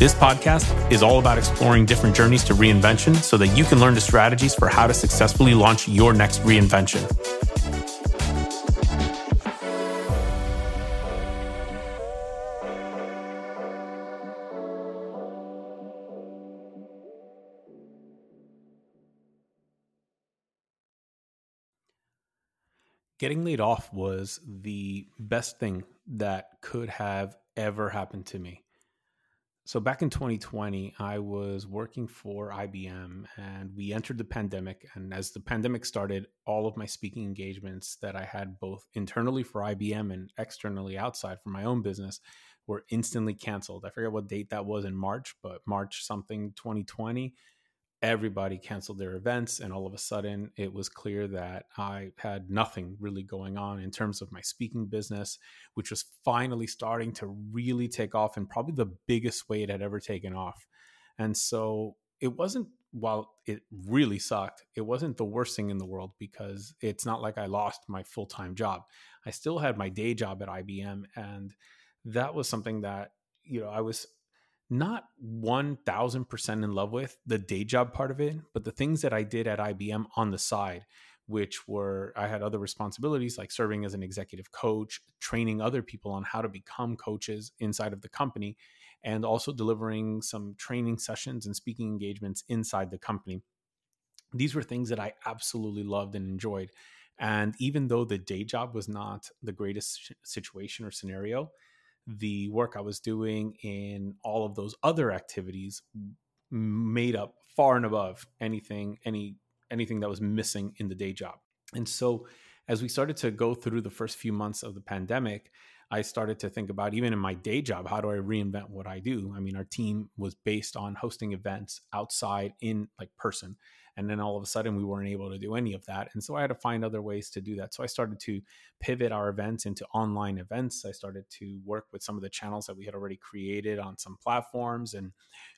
This podcast is all about exploring different journeys to reinvention so that you can learn the strategies for how to successfully launch your next reinvention. Getting laid off was the best thing that could have ever happened to me. So back in 2020, I was working for IBM and we entered the pandemic. And as the pandemic started, all of my speaking engagements that I had both internally for IBM and externally outside for my own business were instantly canceled. I forget what date that was in March, but March something 2020 everybody canceled their events and all of a sudden it was clear that i had nothing really going on in terms of my speaking business which was finally starting to really take off and probably the biggest way it had ever taken off. And so it wasn't while it really sucked it wasn't the worst thing in the world because it's not like i lost my full-time job. I still had my day job at ibm and that was something that you know i was not 1000% in love with the day job part of it, but the things that I did at IBM on the side, which were I had other responsibilities like serving as an executive coach, training other people on how to become coaches inside of the company, and also delivering some training sessions and speaking engagements inside the company. These were things that I absolutely loved and enjoyed. And even though the day job was not the greatest situation or scenario, the work I was doing in all of those other activities made up far and above anything any anything that was missing in the day job. And so as we started to go through the first few months of the pandemic, I started to think about even in my day job, how do I reinvent what I do? I mean, our team was based on hosting events outside in like person. And then all of a sudden, we weren't able to do any of that. And so I had to find other ways to do that. So I started to pivot our events into online events. I started to work with some of the channels that we had already created on some platforms. And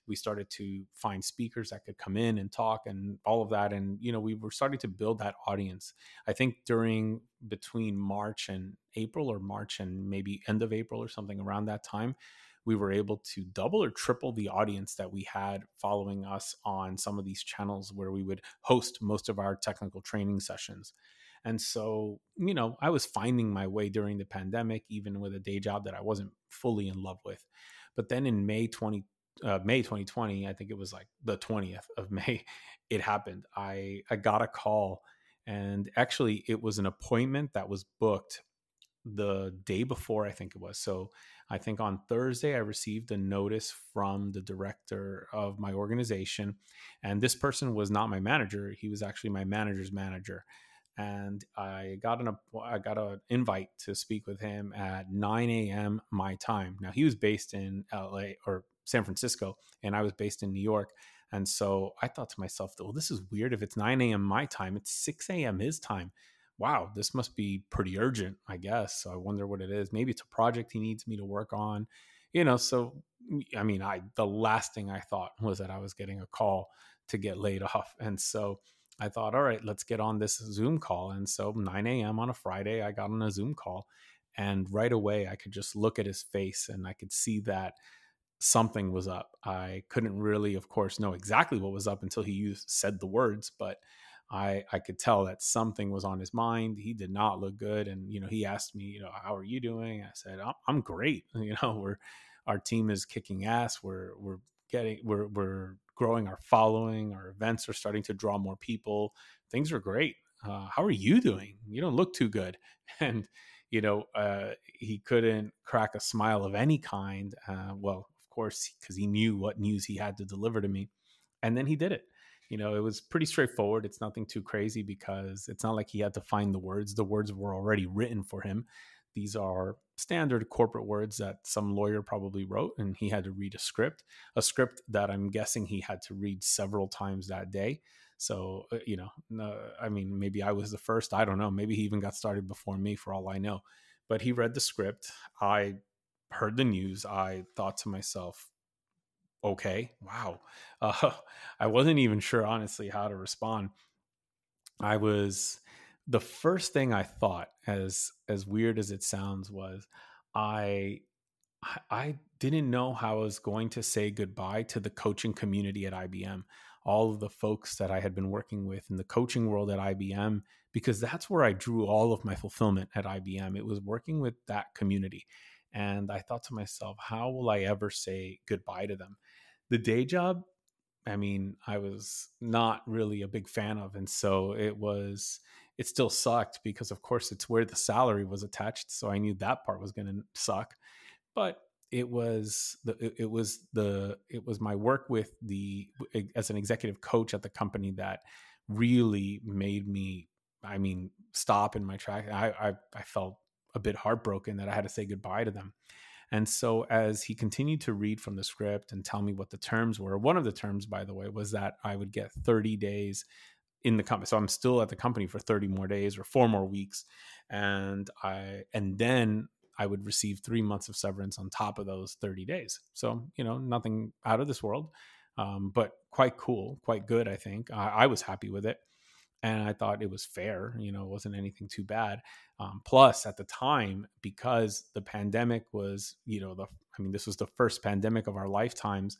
we started to find speakers that could come in and talk and all of that. And, you know, we were starting to build that audience. I think during between March and April or March and maybe end of April or something around that time, we were able to double or triple the audience that we had following us on some of these channels where we would host most of our technical training sessions. And so, you know, I was finding my way during the pandemic, even with a day job that I wasn't fully in love with. But then in May 20, uh, May 2020, I think it was like the 20th of May, it happened. I, I got a call and actually it was an appointment that was booked the day before, I think it was. So I think on Thursday, I received a notice from the director of my organization. And this person was not my manager, he was actually my manager's manager. And I got an I got an invite to speak with him at 9 a.m. my time. Now he was based in LA or San Francisco, and I was based in New York. And so I thought to myself, well, this is weird. If it's 9 a.m. my time, it's 6 a.m. his time wow, this must be pretty urgent, I guess. So I wonder what it is. Maybe it's a project he needs me to work on, you know. So, I mean, I the last thing I thought was that I was getting a call to get laid off. And so I thought, all right, let's get on this Zoom call. And so 9 a.m. on a Friday, I got on a Zoom call. And right away, I could just look at his face and I could see that something was up. I couldn't really, of course, know exactly what was up until he used, said the words, but I I could tell that something was on his mind. He did not look good, and you know he asked me, you know, how are you doing? I said, I'm, I'm great. You know, we're our team is kicking ass. We're we're getting we're we're growing our following. Our events are starting to draw more people. Things are great. Uh, how are you doing? You don't look too good. And you know, uh, he couldn't crack a smile of any kind. Uh, well, of course, because he knew what news he had to deliver to me, and then he did it you know, it was pretty straightforward. It's nothing too crazy because it's not like he had to find the words. The words were already written for him. These are standard corporate words that some lawyer probably wrote, and he had to read a script, a script that I'm guessing he had to read several times that day. So, uh, you know, no, I mean, maybe I was the first. I don't know. Maybe he even got started before me, for all I know. But he read the script. I heard the news. I thought to myself, okay, wow. Uh, I wasn't even sure, honestly, how to respond. I was the first thing I thought, as as weird as it sounds, was I I didn't know how I was going to say goodbye to the coaching community at IBM, all of the folks that I had been working with in the coaching world at IBM, because that's where I drew all of my fulfillment at IBM. It was working with that community. And I thought to myself, how will I ever say goodbye to them? The day job, I mean, I was not really a big fan of. And so it was, it still sucked because, of course, it's where the salary was attached. So I knew that part was going to suck. But it was the it was the it was my work with the as an executive coach at the company that really made me i mean stop in my track i i, I felt a bit heartbroken that i had to say goodbye to them and so, as he continued to read from the script and tell me what the terms were, one of the terms, by the way, was that I would get 30 days in the company. So I'm still at the company for 30 more days or four more weeks. And I, and then I would receive three months of severance on top of those 30 days. So, you know, nothing out of this world, um, but quite cool, quite good, I think. I, I was happy with it and I thought it was fair. You know, it wasn't anything too bad. Um, plus, at the time, because the pandemic was, you know, the I mean, this was the first pandemic of our lifetimes.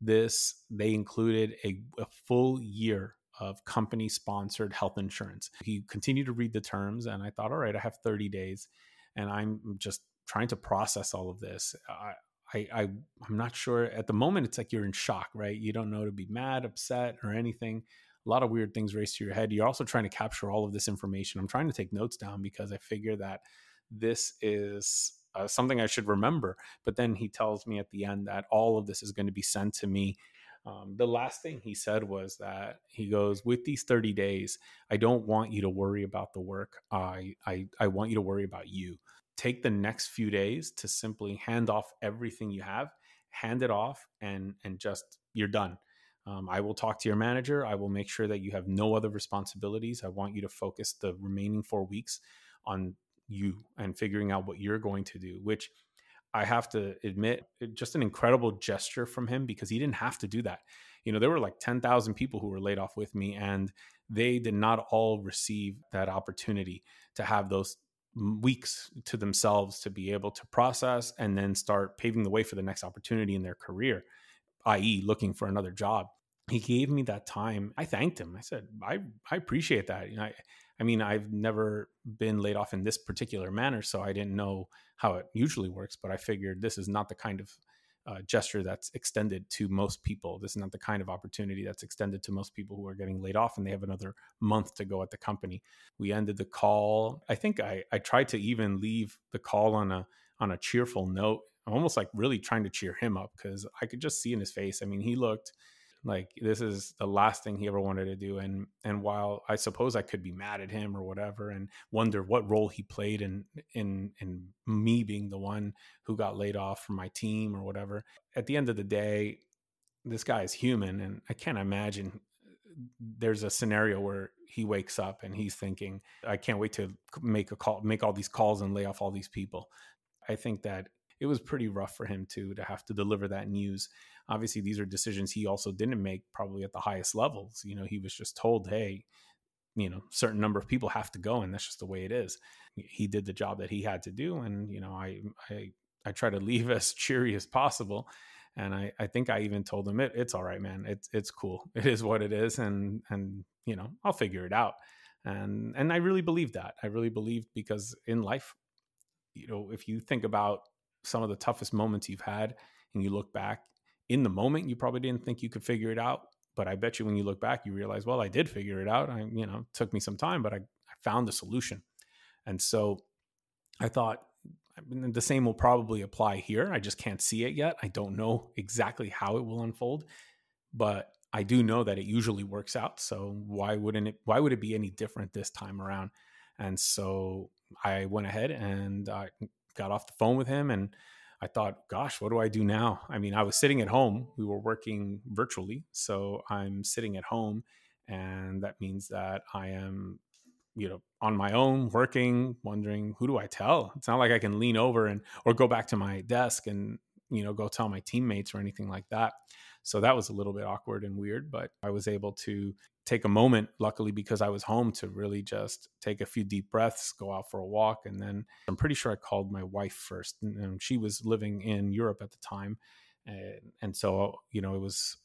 This they included a, a full year of company sponsored health insurance. He continued to read the terms, and I thought, all right, I have 30 days, and I'm just trying to process all of this. I, I, I I'm not sure at the moment. It's like you're in shock, right? You don't know to be mad, upset, or anything a lot of weird things race to your head. You're also trying to capture all of this information. I'm trying to take notes down because I figure that this is uh, something I should remember. But then he tells me at the end that all of this is going to be sent to me. Um, the last thing he said was that he goes, with these 30 days, I don't want you to worry about the work. I, I, I want you to worry about you. Take the next few days to simply hand off everything you have, hand it off, and and just you're done um, I will talk to your manager. I will make sure that you have no other responsibilities. I want you to focus the remaining four weeks on you and figuring out what you're going to do, which I have to admit, just an incredible gesture from him because he didn't have to do that. You know, there were like 10,000 people who were laid off with me, and they did not all receive that opportunity to have those weeks to themselves to be able to process and then start paving the way for the next opportunity in their career i.e., looking for another job. He gave me that time. I thanked him. I said, I, I appreciate that. You know, I, I mean, I've never been laid off in this particular manner, so I didn't know how it usually works, but I figured this is not the kind of uh, gesture that's extended to most people. This is not the kind of opportunity that's extended to most people who are getting laid off and they have another month to go at the company. We ended the call. I think I, I tried to even leave the call on a on a cheerful note I'm almost like really trying to cheer him up because I could just see in his face. I mean, he looked like this is the last thing he ever wanted to do. And and while I suppose I could be mad at him or whatever and wonder what role he played in in in me being the one who got laid off from my team or whatever, at the end of the day, this guy is human and I can't imagine there's a scenario where he wakes up and he's thinking, I can't wait to make a call, make all these calls and lay off all these people. I think that it was pretty rough for him too to have to deliver that news. Obviously, these are decisions he also didn't make probably at the highest levels. You know, he was just told, "Hey, you know, certain number of people have to go, and that's just the way it is." He did the job that he had to do, and you know, I I I try to leave as cheery as possible. And I, I think I even told him it, it's all right, man. It's it's cool. It is what it is, and and you know I'll figure it out. And and I really believe that. I really believe because in life, you know, if you think about some of the toughest moments you've had and you look back in the moment you probably didn't think you could figure it out but i bet you when you look back you realize well i did figure it out i you know took me some time but i, I found the solution. And so i thought I mean, the same will probably apply here i just can't see it yet i don't know exactly how it will unfold but i do know that it usually works out so why wouldn't it why would it be any different this time around? And so I went ahead and I got off the phone with him and I thought, gosh, what do I do now? I mean, I was sitting at home. We were working virtually. So I'm sitting at home. And that means that I am, you know, on my own, working, wondering who do I tell? It's not like I can lean over and, or go back to my desk and, you know, go tell my teammates or anything like that. So that was a little bit awkward and weird, but I was able to take a moment, luckily, because I was home to really just take a few deep breaths, go out for a walk. And then I'm pretty sure I called my wife first. And she was living in Europe at the time. And, and so, you know, it was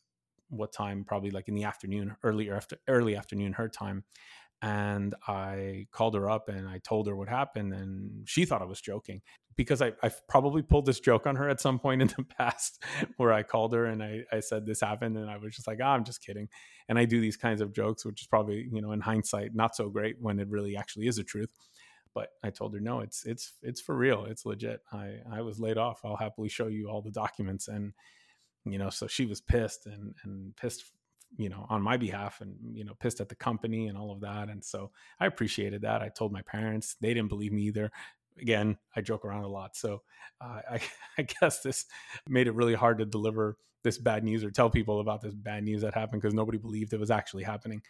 what time? Probably like in the afternoon, early after early afternoon her time and I called her up and I told her what happened, and she thought I was joking because I, I've probably pulled this joke on her at some point in the past where I called her and I, I said this happened, and I was just like, oh, I'm just kidding. And I do these kinds of jokes, which is probably, you know, in hindsight, not so great when it really actually is the truth. But I told her, no, it's it's it's for real. It's legit. I I was laid off. I'll happily show you all the documents and you know so she was pissed and and pissed you know on my behalf and you know pissed at the company and all of that and so i appreciated that. I told my parents they didn't believe me either. Again i joke around a lot so uh, I, I guess this made it really hard to deliver this bad news or tell people about this bad news that happened because nobody believed it was actually happening.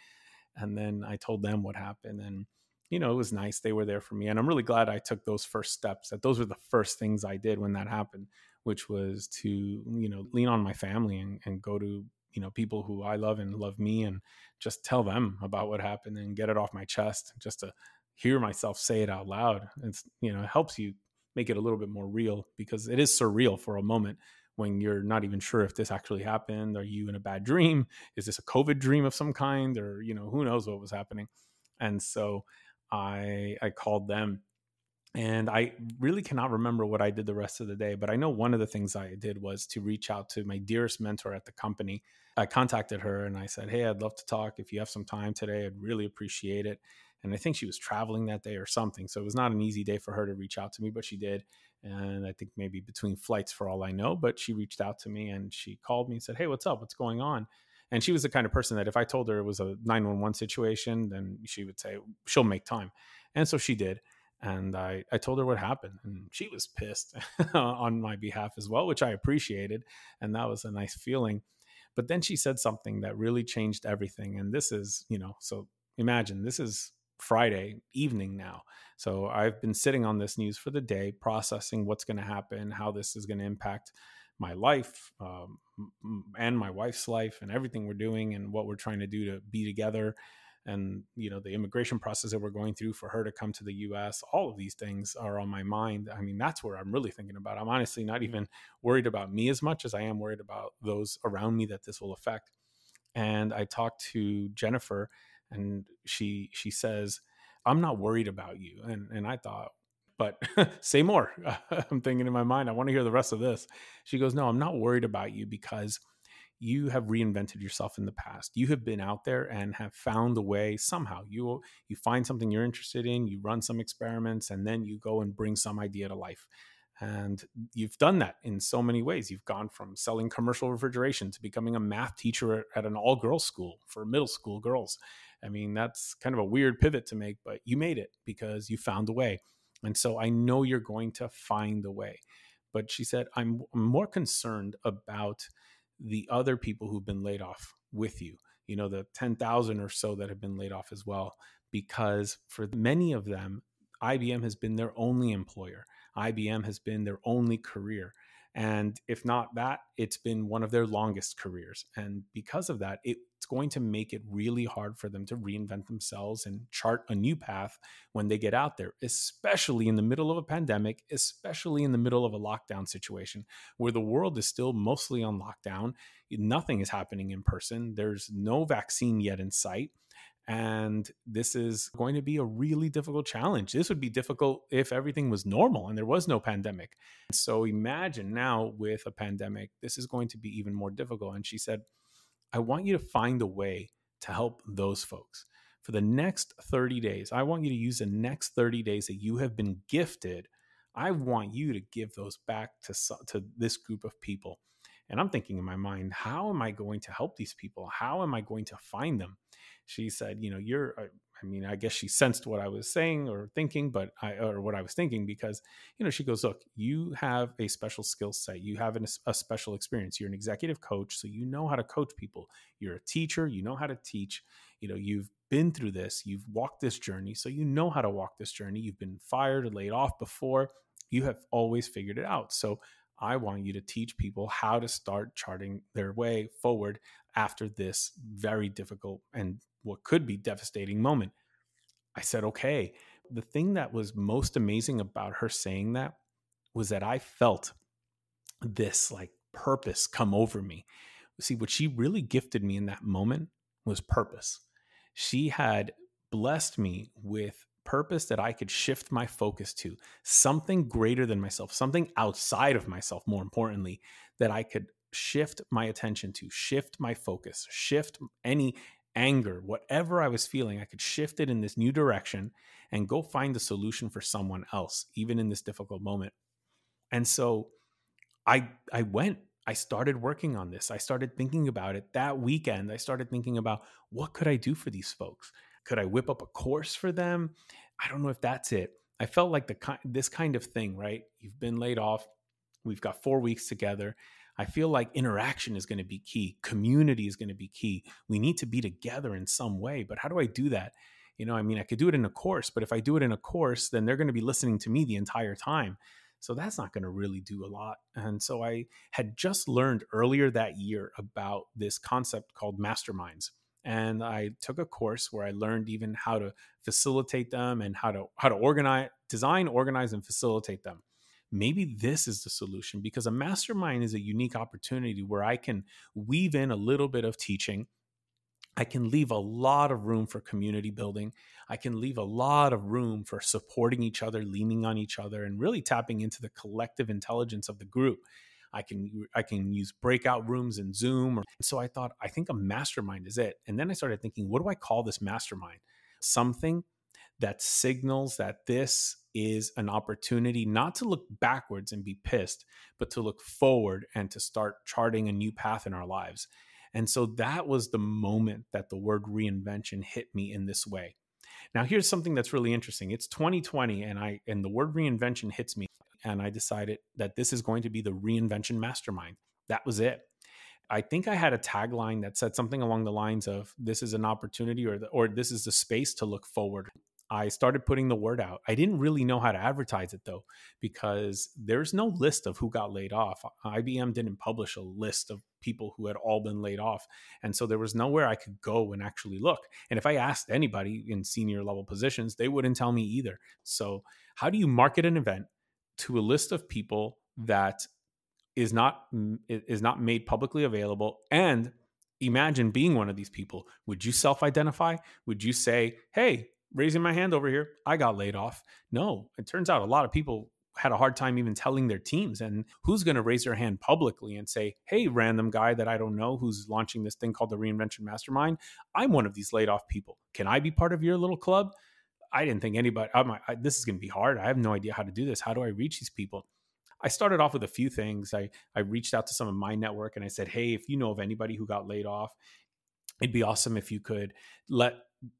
And then i told them what happened and you know it was nice they were there for me and i'm really glad i took those first steps that those were the first things i did when that happened which was to you know lean on my family and, and go to you know people who I love and love me and just tell them about what happened and get it off my chest just to hear myself say it out loud. It's you know it helps you make it a little bit more real because it is surreal for a moment when you're not even sure if this actually happened. Are you in a bad dream? Is this a covid dream of some kind? Or you know who knows what was happening? And so i i called them and I really cannot remember what I did the rest of the day, but I know one of the things I did was to reach out to my dearest mentor at the company. I contacted her and I said, Hey, I'd love to talk. If you have some time today, I'd really appreciate it. And I think she was traveling that day or something. So it was not an easy day for her to reach out to me, but she did. And I think maybe between flights for all I know, but she reached out to me and she called me and said, Hey, what's up? What's going on? And she was the kind of person that if I told her it was a 911 situation, then she would say, She'll make time. And so she did and I, I told her what happened and she was pissed on my behalf as well which i appreciated and that was a nice feeling. But then she said something that really changed everything and this is you know so imagine this is friday evening now. So i've been sitting on this news for the day processing what's going to happen how this is going to impact my life um, and my wife's life and everything we're doing and what we're trying to do to be together and you know the immigration process that we're going through for her to come to the US all of these things are on my mind. I mean that's where i'm really thinking about. I'm honestly not mm-hmm. even worried about me as much as i am worried about those around me that this will affect. And i talked to jennifer and she she says i'm not worried about you. And and i thought but say more. I'm thinking in my mind i want to hear the rest of this. She goes no i'm not worried about you because you have reinvented yourself in the past. You have been out there and have found a way somehow. You you find something you're interested in you run some experiments and then you go and bring some idea to life. And you've done that in so many ways. You've gone from selling commercial refrigeration to becoming a math teacher at an all girls school for middle school girls. I mean that's kind of a weird pivot to make but you made it because you found a way. And so i know you're going to find a way. But she said i'm more concerned about the other people who've been laid off with you, you know, the 10,000 or so that have been laid off as well, because for many of them, IBM has been their only employer. IBM has been their only career. And if not that, it's been one of their longest careers. And because of that, it's going to make it really hard for them to reinvent themselves and chart a new path when they get out there, especially in the middle of a pandemic, especially in the middle of a lockdown situation where the world is still mostly on lockdown. Nothing is happening in person, there's no vaccine yet in sight. And this is going to be a really difficult challenge. This would be difficult if everything was normal and there was no pandemic. So imagine now with a pandemic, this is going to be even more difficult. And she said, I want you to find a way to help those folks. For the next 30 days, I want you to use the next 30 days that you have been gifted. I want you to give those back to, to this group of people. And I'm thinking in my mind, how am I going to help these people? How am I going to find them? She said, you know, you're, I mean, I guess she sensed what I was saying or thinking, but I or what I was thinking because you know she goes, look, you have a special skill set, you have an, a special experience. You're an executive coach, so you know how to coach people. You're a teacher, you know how to teach. You know, you've been through this, you've walked this journey, so you know how to walk this journey. You've been fired or laid off before. You have always figured it out. So I want you to teach people how to start charting their way forward after this very difficult and what could be devastating moment. I said, okay. The thing that was most amazing about her saying that was that I felt this like purpose come over me. See, what she really gifted me in that moment was purpose. She had blessed me with purpose that I could shift my focus to, something greater than myself, something outside of myself, more importantly, that I could shift my attention to, shift my focus, shift any anger, whatever I was feeling, I could shift it in this new direction and go find the solution for someone else, even in this difficult moment. And so I I went. I started working on this. I started thinking about it that weekend. I started thinking about what could I do for these folks? Could I whip up a course for them? I don't know if that's it. I felt like the this kind of thing, right? You've been laid off. We've got 4 weeks together. I feel like interaction is going to be key. Community is going to be key. We need to be together in some way, but how do I do that? You know, I mean, I could do it in a course, but if I do it in a course, then they're going to be listening to me the entire time. So that's not going to really do a lot. And so I had just learned earlier that year about this concept called masterminds and I took a course where I learned even how to facilitate them and how to how to organize, design, organize, and facilitate them. Maybe this is the solution because a mastermind is a unique opportunity where I can weave in a little bit of teaching. I can leave a lot of room for community building. I can leave a lot of room for supporting each other, leaning on each other, and really tapping into the collective intelligence of the group. I can I can use breakout rooms in Zoom. Or, so I thought I think a mastermind is it. And then I started thinking, what do I call this mastermind? Something that signals that this is an opportunity not to look backwards and be pissed, but to look forward and to start charting a new path in our lives. And so that was the moment that the word reinvention hit me in this way. Now here's something that's really interesting. It's 2020 and I and the word reinvention hits me and I decided that this is going to be the reinvention mastermind. That was it. I think I had a tagline that said something along the lines of this is an opportunity or the, or this is the space to look forward. I started putting the word out. I didn't really know how to advertise it though, because there's no list of who got laid off. IBM didn't publish a list of people who had all been laid off. And so there was nowhere I could go and actually look. And if I asked anybody in senior level positions, they wouldn't tell me either. So, how do you market an event to a list of people that is not is not made publicly available and imagine being one of these people would you self-identify would you say hey raising my hand over here i got laid off no it turns out a lot of people had a hard time even telling their teams and who's going to raise their hand publicly and say hey random guy that i don't know who's launching this thing called the reinvention mastermind i'm one of these laid off people can i be part of your little club I didn't think anybody, like, this is going to be hard. I have no idea how to do this. How do I reach these people? I started off with a few things. I, I reached out to some of my network and I said, hey, if you know of anybody who got laid off, it'd be awesome if you could let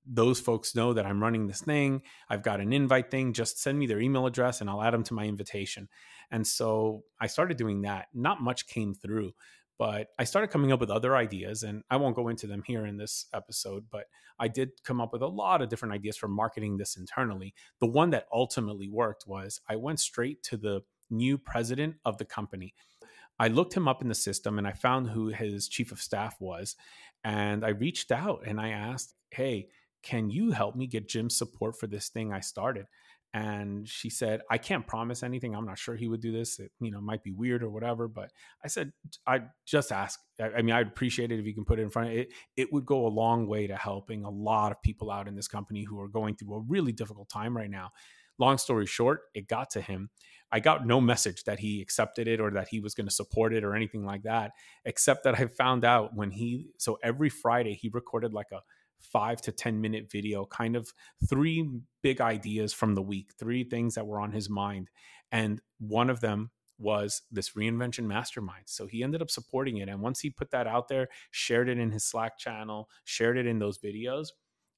those folks know that I'm running this thing. I've got an invite thing. Just send me their email address and I'll add them to my invitation. And so I started doing that. Not much came through, but I started coming up with other ideas, and I won't go into them here in this episode, but I did come up with a lot of different ideas for marketing this internally. The one that ultimately worked was I went straight to the new president of the company. I looked him up in the system and I found who his chief of staff was. And I reached out and I asked, Hey, can you help me get Jim's support for this thing I started? and she said i can't promise anything. I'm not sure he would do this. It you know might be weird or whatever but i said i just ask. I mean i'd appreciate it if you can put it in front of it it would go a long way to helping a lot of people out in this company who are going through a really difficult time right now. Long story short it got to him. I got no message that he accepted it or that he was going to support it or anything like that except that i found out when he so every friday he recorded like a five to 10 minute video, kind of three big ideas from the week, three things that were on his mind. And one of them was this reinvention mastermind. So he ended up supporting it. And once he put that out there, shared it in his Slack channel, shared it in those videos,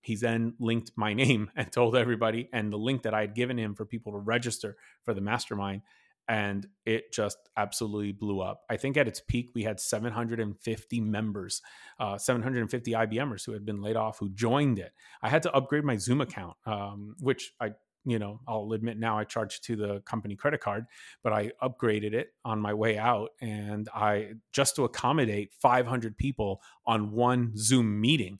He then linked my name and told everybody, and the link that I had given him for people to register for the mastermind. And it just absolutely blew up. I think at its peak, we had 750 members, uh, 750 IBMers who had been laid off who joined it. I had to upgrade my Zoom account, um, which I you know, I'll admit now I charged to the company credit card, but I upgraded it on my way out and I just to accommodate 500 people on one Zoom meeting.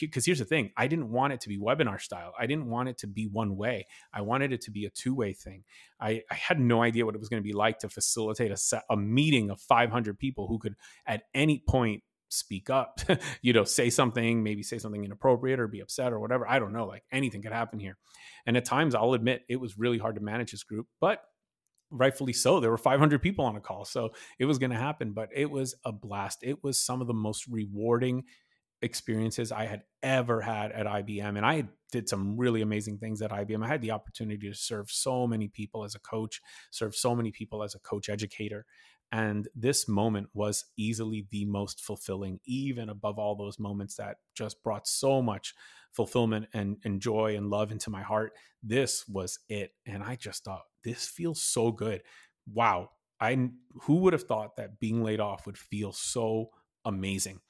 Because here's the thing, I didn't want it to be webinar style. I didn't want it to be one way. I wanted it to be a two way thing. I, I, had no idea what it was going to be like to facilitate a, set, a meeting of 500 people who could at any point speak up, you know, say something, maybe say something inappropriate or be upset or whatever. I don't know. Like anything could happen here. And at times, I'll admit it was really hard to manage this group, but rightfully so. There were 500 people on a call. So it was going to happen, but it was a blast. It was some of the most rewarding experiences I had ever had at IBM. And I did some really amazing things at IBM. I had the opportunity to serve so many people as a coach, serve so many people as a coach educator. And this moment was easily the most fulfilling, even above all those moments that just brought so much fulfillment and, and joy and love into my heart. This was it. And I just thought, this feels so good. Wow. I who would have thought that being laid off would feel so amazing?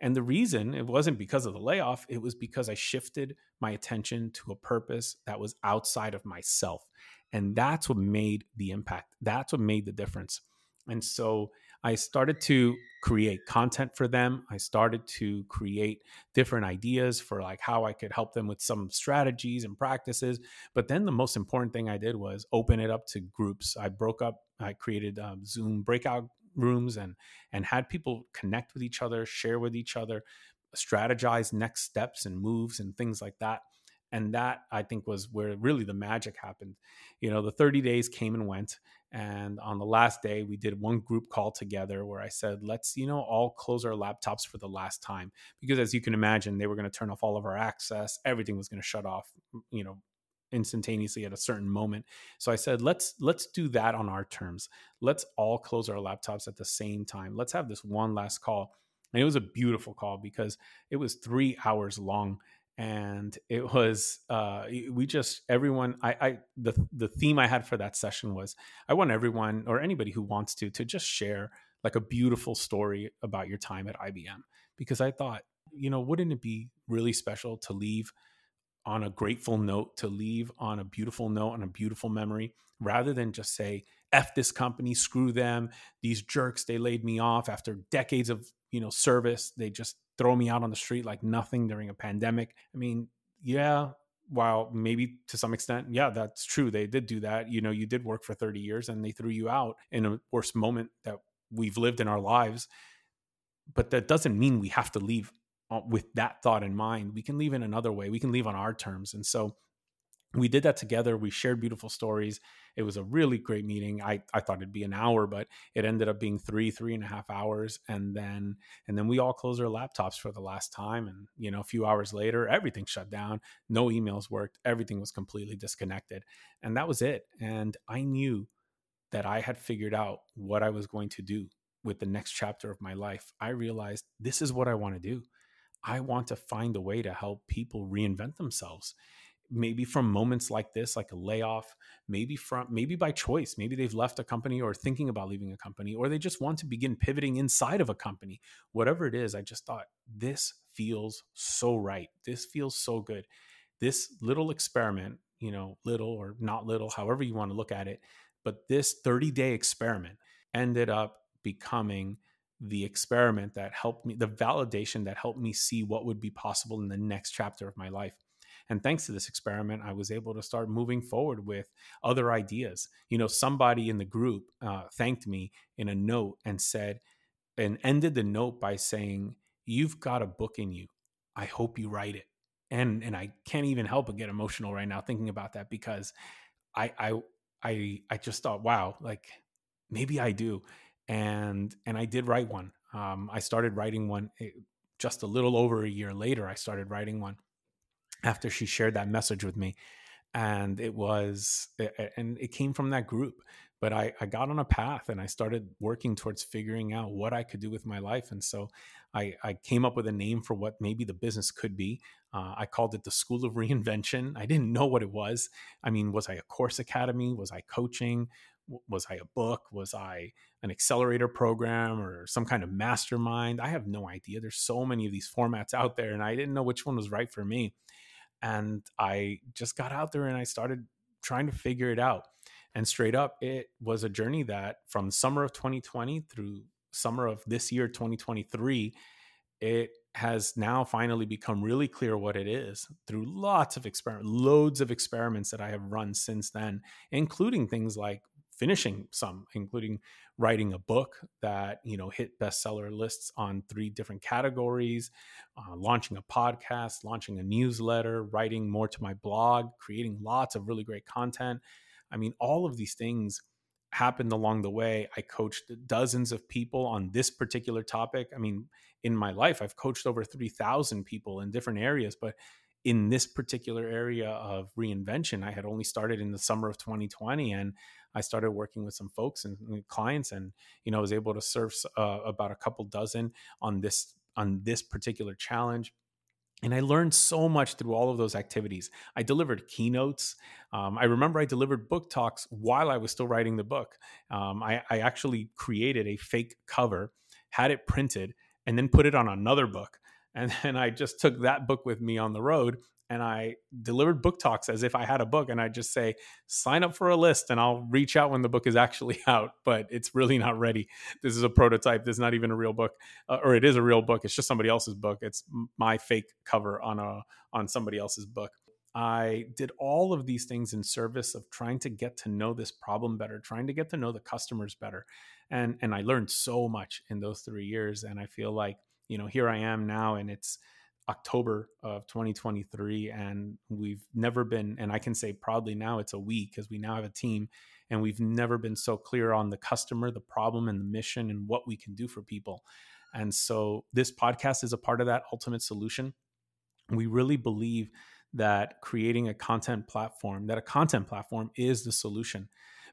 And the reason it wasn't because of the layoff, it was because I shifted my attention to a purpose that was outside of myself. And that's what made the impact. That's what made the difference. And so I started to create content for them. I started to create different ideas for like how I could help them with some strategies and practices. But then the most important thing I did was open it up to groups. I broke up, I created um, Zoom breakout rooms and and had people connect with each other, share with each other, strategize next steps and moves and things like that. And that i think was where really the magic happened. You know the 30 days came and went and on the last day we did one group call together where i said let's you know all close our laptops for the last time. Because as you can imagine they were going to turn off all of our access everything was going to shut off you know instantaneously at a certain moment. So i said let's let's do that on our terms. Let's all close our laptops at the same time. Let's have this one last call. And it was a beautiful call because it was three hours long and it was uh, we just everyone I, I the the theme I had for that session was I want everyone or anybody who wants to to just share like a beautiful story about your time at IBM because I thought you know wouldn't it be really special to leave on a grateful note to leave on a beautiful note on a beautiful memory rather than just say f this company screw them these jerks they laid me off after decades of you know service they just throw me out on the street like nothing during a pandemic. I mean, yeah, while maybe to some extent, yeah, that's true. They did do that. You know, you did work for 30 years and they threw you out in a worst moment that we've lived in our lives. But that doesn't mean we have to leave Uh, with that thought in mind. We can leave in another way. We can leave on our terms. And so we did that together. We shared beautiful stories. It was a really great meeting. I, I thought it'd be an hour, but it ended up being three, three and a half hours. And then and then we all closed our laptops for the last time. And you know, a few hours later, everything shut down. No emails worked. Everything was completely disconnected. And that was it. And I knew that I had figured out what I was going to do with the next chapter of my life. I realized this is what I want to do. I want to find a way to help people reinvent themselves. Maybe from moments like this like a layoff maybe from maybe by choice maybe they've left a company or thinking about leaving a company or they just want to begin pivoting inside of a company. Whatever it is i just thought this feels so right. This feels so good. This little experiment you know little or not little however you want to look at it but this 30 day experiment ended up becoming the experiment that helped me the validation that helped me see what would be possible in the next chapter of my life and thanks to this experiment, I was able to start moving forward with other ideas. You know, somebody in the group uh, thanked me in a note and said, and ended the note by saying, You've got a book in you. I hope you write it. And and I can't even help but get emotional right now thinking about that because I I I I just thought, wow, like maybe I do. And and I did write one. Um, I started writing one eh, just a little over a year later. I started writing one after she shared that message with me and it was and it came from that group but I, I got on a path and I started working towards figuring out what I could do with my life. And so I, I came up with a name for what maybe the business could be. Uh, I called it the School of Reinvention. I didn't know what it was. I mean, was I a course academy? Was I coaching? Was I a book? Was I an accelerator program or some kind of mastermind? I have no idea. There's so many of these formats out there, and I didn't know which one was right for me. And I just got out there and I started trying to figure it out. And straight up, it was a journey that from summer of 2020 through summer of this year, 2023, it has now finally become really clear what it is through lots of experiments, loads of experiments that I have run since then, including things like finishing some, including writing a book that you know hit bestseller lists on three different categories, uh, launching a podcast, launching a newsletter, writing more to my blog, creating lots of really great content. I mean, all of these things happened along the way. I coached dozens of people on this particular topic. I mean, in my life, I've coached over 3,000 people in different areas, but in this particular area of reinvention, I had only started in the summer of 2020 and I started working with some folks and, clients and you know was able to serve uh, about a couple dozen on this on this particular challenge and I learned so much through all of those activities. I delivered keynotes. Um, I remember I delivered book talks while I was still writing the book. Um, I, I, actually created a fake cover, had it printed, and then put it on another book. And then I just took that book with me on the road and I delivered book talks as if I had a book. And I just say, sign up for a list and I'll reach out when the book is actually out, but it's really not ready. This is a prototype. This is not even a real book, uh, or it is a real book. It's just somebody else's book. It's my fake cover on a on somebody else's book. I did all of these things in service of trying to get to know this problem better, trying to get to know the customers better. And and I learned so much in those 3 years and I feel like, you know, here I am now and it's October of 2023, and we've never been, and I can say proudly now it's a we because we now have a team, and we've never been so clear on the customer, the problem, and the mission, and what we can do for people. And so this podcast is a part of that ultimate solution. We really believe that creating a content platform, that a content platform is the solution.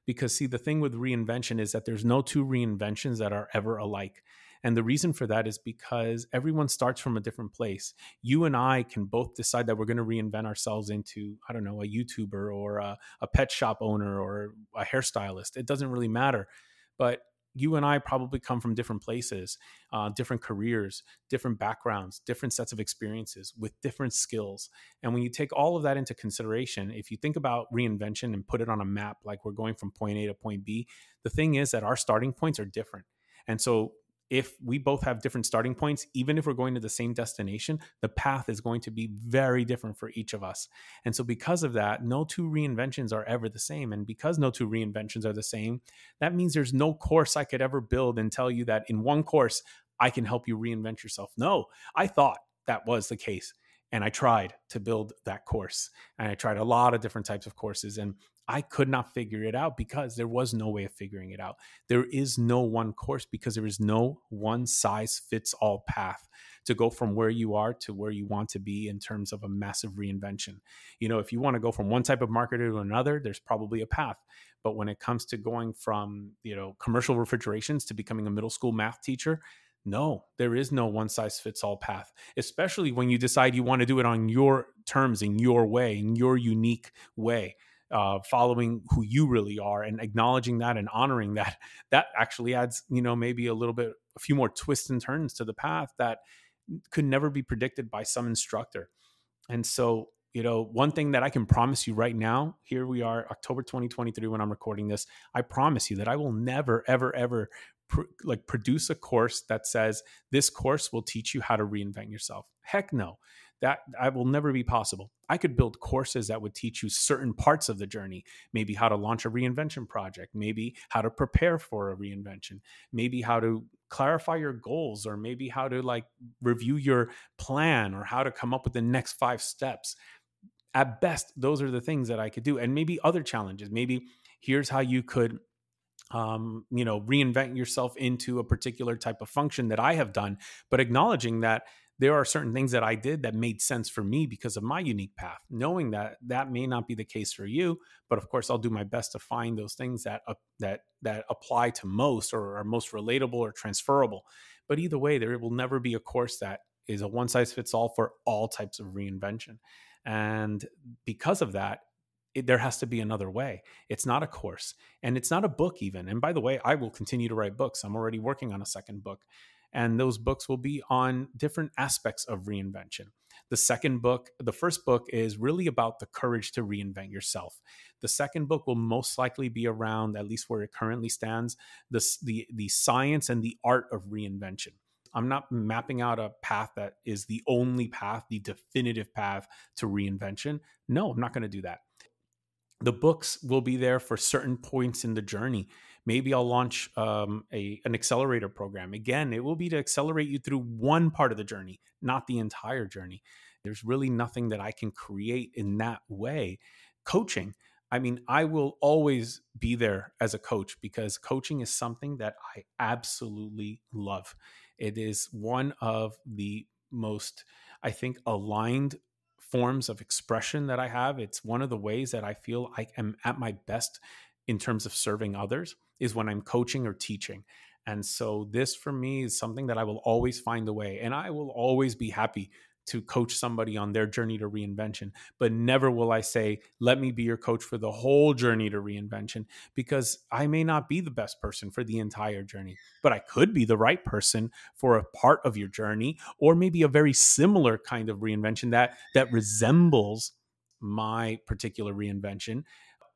Because, see, the thing with reinvention is that there's no two reinventions that are ever alike. And the reason for that is because everyone starts from a different place. You and I can both decide that we're going to reinvent ourselves into, I don't know, a YouTuber or a, a pet shop owner or a hairstylist. It doesn't really matter. But you and I probably come from different places, uh, different careers, different backgrounds, different sets of experiences with different skills. And when you take all of that into consideration, if you think about reinvention and put it on a map, like we're going from point A to point B, the thing is that our starting points are different. And so if we both have different starting points, even if we're going to the same destination, the path is going to be very different for each of us. And so, because of that, no two reinventions are ever the same. And because no two reinventions are the same, that means there's no course I could ever build and tell you that in one course, I can help you reinvent yourself. No, I thought that was the case. And I tried to build that course. And I tried a lot of different types of courses. And I could not figure it out because there was no way of figuring it out. There is no one course because there is no one size fits all path to go from where you are to where you want to be in terms of a massive reinvention. You know, if you want to go from one type of marketer to another, there's probably a path. But when it comes to going from, you know, commercial refrigerations to becoming a middle school math teacher, no, there is no one size fits all path, especially when you decide you want to do it on your terms, in your way, in your unique way uh, following who you really are and acknowledging that and honoring that that actually adds you know maybe a little bit a few more twists and turns to the path that could never be predicted by some instructor. And so you know one thing that i can promise you right now here we are october 2023 when i'm recording this i promise you that i will never ever ever pr- like produce a course that says this course will teach you how to reinvent yourself heck no that I will never be possible. I could build courses that would teach you certain parts of the journey, maybe how to launch a reinvention project, maybe how to prepare for a reinvention, maybe how to clarify your goals or maybe how to like review your plan or how to come up with the next 5 steps. At best, those are the things that I could do and maybe other challenges. Maybe here's how you could um, you know, reinvent yourself into a particular type of function that I have done, but acknowledging that there are certain things that I did that made sense for me because of my unique path, knowing that that may not be the case for you. But of course, I'll do my best to find those things that uh, that that apply to most or are most relatable or transferable. But either way, there will never be a course that is a one size fits all for all types of reinvention. And because of that, it, there has to be another way. It's not a course and it's not a book, even. And by the way, I will continue to write books. I'm already working on a second book. And those books will be on different aspects of reinvention. The second book, the first book is really about the courage to reinvent yourself. The second book will most likely be around, at least where it currently stands, the, the, the science and the art of reinvention. I'm not mapping out a path that is the only path, the definitive path to reinvention. No, I'm not going to do that the books will be there for certain points in the journey. Maybe I'll launch um, a an accelerator program. Again, it will be to accelerate you through one part of the journey, not the entire journey. There's really nothing that I can create in that way. Coaching, I mean, I will always be there as a coach because coaching is something that I absolutely love. It is one of the most, I think, aligned forms of expression that I have. It's one of the ways that I feel I am at my best in terms of serving others is when I'm coaching or teaching. And so this for me is something that I will always find a way and I will always be happy to coach somebody on their journey to reinvention. But never will I say, let me be your coach for the whole journey to reinvention, because I may not be the best person for the entire journey, but I could be the right person for a part of your journey, or maybe a very similar kind of reinvention that that resembles my particular reinvention.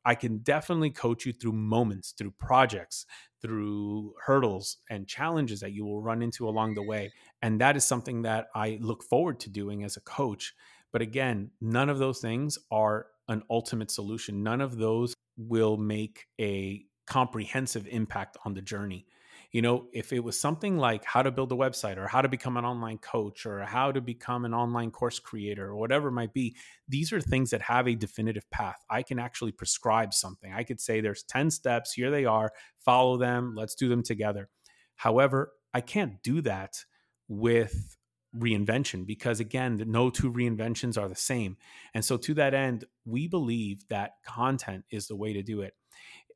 I can definitely coach you through moments, through projects, through hurdles and challenges that you will run into along the way. And that is something that I look forward to doing as a coach. But again, none of those things are an ultimate solution. None of those will make a comprehensive impact on the journey you know if it was something like how to build a website or how to become an online coach or how to become an online course creator or whatever it might be these are things that have a definitive path. I can actually prescribe something. I could say there's 10 steps here they are follow them let's do them together. However i can't do that with reinvention because again no two reinventions are the same. And so to that end we believe that content is the way to do it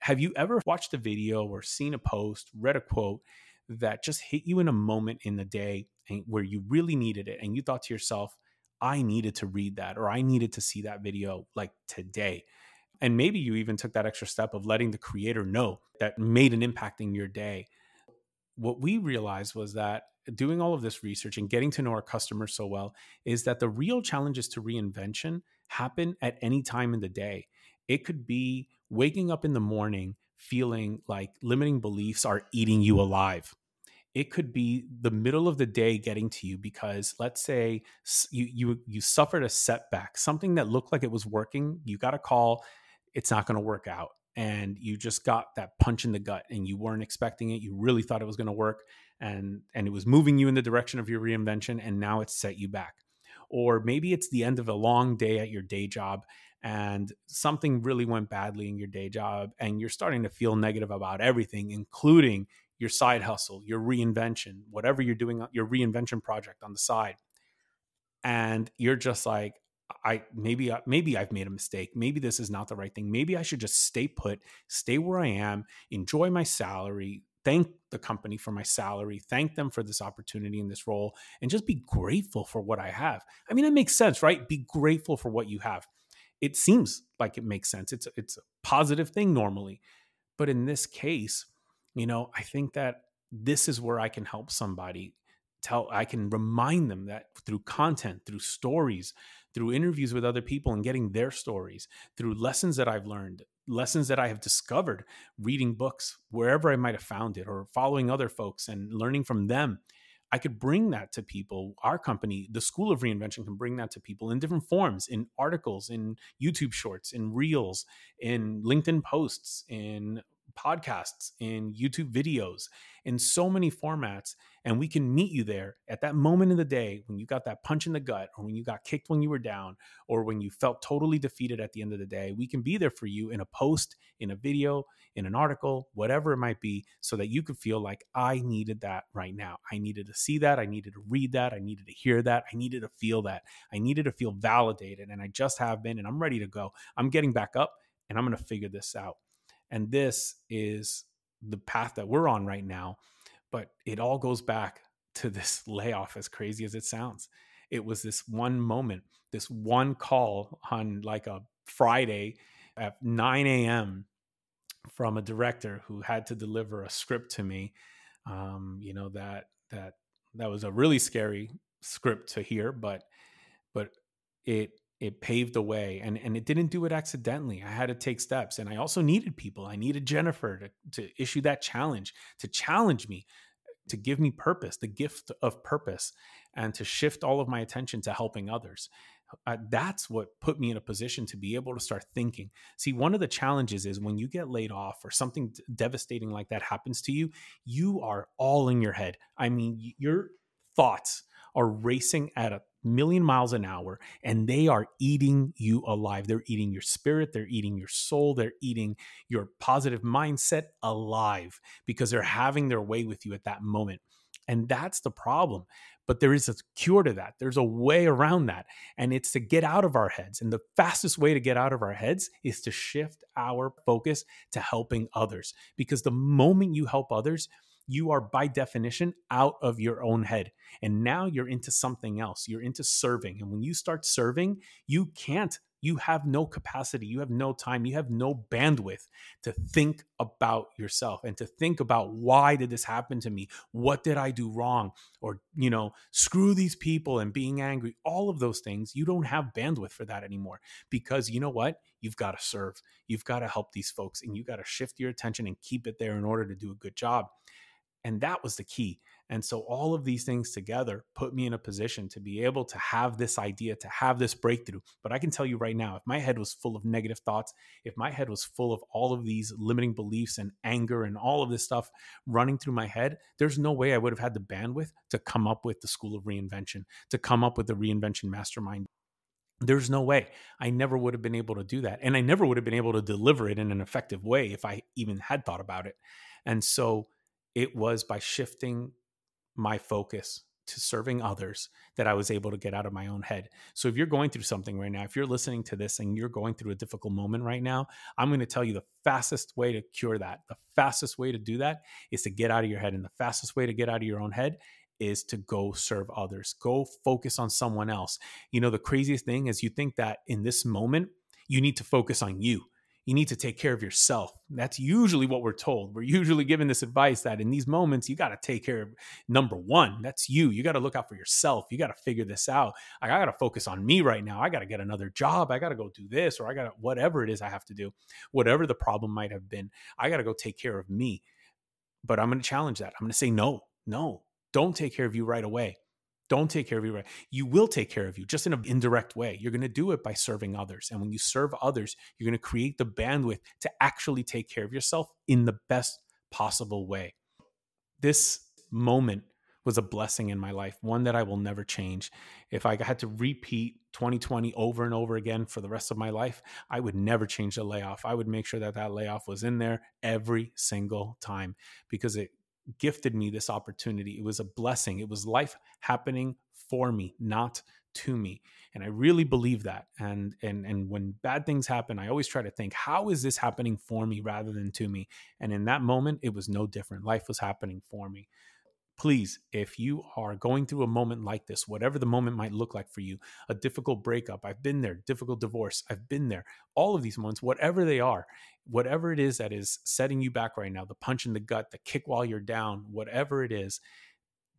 have you ever watched a video or seen a post, read a quote that just hit you in a moment in the day where you really needed it and you thought to yourself, I needed to read that or I needed to see that video like today? And maybe you even took that extra step of letting the creator know that made an impact in your day. What we realized was that doing all of this research and getting to know our customers so well is that the real challenges to reinvention happen at any time in the day. It could be waking up in the morning feeling like limiting beliefs are eating you alive. It could be the middle of the day getting to you because let's say you you you suffered a setback, something that looked like it was working, you got a call, it's not going to work out and you just got that punch in the gut and you weren't expecting it, you really thought it was going to work and and it was moving you in the direction of your reinvention and now it's set you back. Or maybe it's the end of a long day at your day job and something really went badly in your day job and you're starting to feel negative about everything including your side hustle your reinvention whatever you're doing your reinvention project on the side. And you're just like i maybe uh, maybe i've made a mistake. Maybe this is not the right thing. Maybe i should just stay put stay where i am enjoy my salary thank the company for my salary thank them for this opportunity in this role and just be grateful for what i have. I mean it makes sense right? Be grateful for what you have it seems like it makes sense. It's it's a positive thing normally. But in this case, you know, I think that this is where I can help somebody tell I can remind them that through content, through stories, through interviews with other people and getting their stories, through lessons that I've learned, lessons that I have discovered, reading books wherever I might have found it or following other folks and learning from them I could bring that to people. Our company, the School of Reinvention, can bring that to people in different forms in articles, in YouTube shorts, in reels, in LinkedIn posts, in podcasts, in YouTube videos, in so many formats. And we can meet you there at that moment in the day when you got that punch in the gut, or when you got kicked when you were down, or when you felt totally defeated at the end of the day. We can be there for you in a post, in a video, in an article, whatever it might be, so that you could feel like I needed that right now. I needed to see that. I needed to read that. I needed to hear that. I needed to feel that. I needed to feel validated. And I just have been, and I'm ready to go. I'm getting back up and I'm going to figure this out. And this is the path that we're on right now. But it all goes back to this layoff, as crazy as it sounds. It was this one moment, this one call on like a Friday at 9 a.m. from a director who had to deliver a script to me. Um, you know that that that was a really scary script to hear, but but it it paved the way and and it didn't do it accidentally. I had to take steps and i also needed people. I needed jennifer to, to issue that challenge to challenge me to give me purpose the gift of purpose and to shift all of my attention to helping others. Uh, that's what put me in a position to be able to start thinking. See one of the challenges is when you get laid off or something devastating like that happens to you you are all in your head. I mean your thoughts are racing at a million miles an hour and they are eating you alive. They're eating your spirit, they're eating your soul, they're eating your positive mindset alive because they're having their way with you at that moment. And that's the problem. But there is a cure to that. There's a way around that. And it's to get out of our heads. And the fastest way to get out of our heads is to shift our focus to helping others. Because the moment you help others, you are by definition out of your own head. And now you're into something else. You're into serving. And when you start serving, you can't, you have no capacity, you have no time, you have no bandwidth to think about yourself and to think about why did this happen to me? What did I do wrong? Or, you know, screw these people and being angry. All of those things, you don't have bandwidth for that anymore because you know what? You've got to serve. You've got to help these folks and you got to shift your attention and keep it there in order to do a good job. And that was the key. And so all of these things together put me in a position to be able to have this idea, to have this breakthrough. But I can tell you right now, if my head was full of negative thoughts, if my head was full of all of these limiting beliefs and anger and all of this stuff running through my head, there's no way I would have had the bandwidth to come up with the School of Reinvention, to come up with the Reinvention Mastermind there's no way I never would have been able to do that. And I never would have been able to deliver it in an effective way if I even had thought about it. And so it was by shifting my focus to serving others that I was able to get out of my own head. So if you're going through something right now, if you're listening to this and you're going through a difficult moment right now, I'm going to tell you the fastest way to cure that. The fastest way to do that is to get out of your head. And the fastest way to get out of your own head is to go serve others. Go focus on someone else. You know, the craziest thing is you think that in this moment, you need to focus on you you need to take care of yourself. That's usually what we're told. We're usually given this advice that in these moments, you got to take care of number one, that's you. You got to look out for yourself. You got to figure this out. I got to focus on me right now. I got to get another job. I got to go do this, or I got to, whatever it is I have to do, whatever the problem might have been, I got to go take care of me. But I'm going to challenge that. I'm going to say, no, no, don't take care of you right away don't take care of you right. You will take care of you just in an indirect way. You're going to do it by serving others and when you serve others you're going to create the bandwidth to actually take care of yourself in the best possible way. This moment was a blessing in my life one that i will never change. If i had to repeat 2020 over and over again for the rest of my life i would never change the layoff. I would make sure that that layoff was in there every single time because it gifted me this opportunity. It was a blessing. It was life happening for me, not to me. And I really believe that. And and and when bad things happen, I always try to think, how is this happening for me rather than to me? And in that moment, it was no different. Life was happening for me please, if you are going through a moment like this, whatever the moment might look like for you, a difficult breakup, I've been there, difficult divorce, I've been there, all of these moments, whatever they are, whatever it is that is setting you back right now, the punch in the gut, the kick while you're down, whatever it is,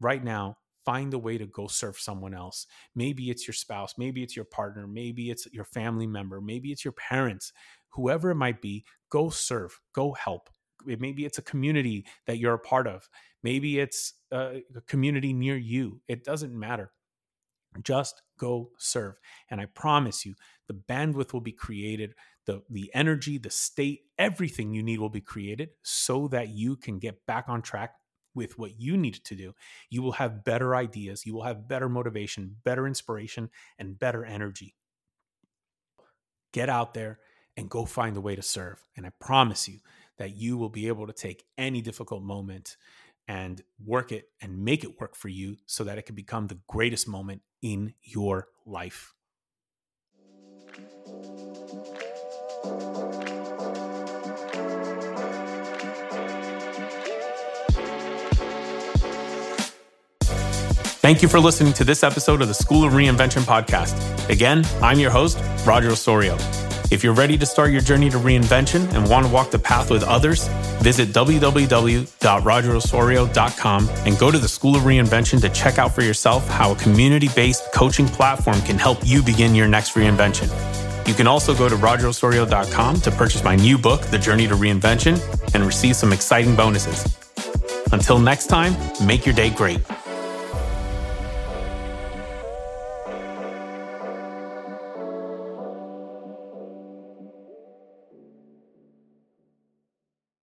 right now, find a way to go serve someone else. Maybe it's your spouse, maybe it's your partner, maybe it's your family member, maybe it's your parents, whoever it might be, go serve, go help. Maybe it's a community that you're a part of Maybe it's uh, a community near you. It doesn't matter. Just go serve. And I promise you, the bandwidth will be created. the, the energy, the state, everything you need will be created so that you can get back on track with what you need to do. You will have better ideas, you will have better motivation, better inspiration, and better energy. Get out there and go find a way to serve. And I promise you that you will be able to take any difficult moment and work it and make it work for you so that it can become the greatest moment in your life. Thank you for listening to this episode of the School of Reinvention podcast. Again, I'm your host, Roger Osorio. If you're ready to start your journey to reinvention and want to walk the path with others, visit www.rogerosorio.com and go to the School of Reinvention to check out for yourself how a community based coaching platform can help you begin your next reinvention. You can also go to rogerosorio.com to purchase my new book, The Journey to Reinvention, and receive some exciting bonuses. Until next time, make your day great.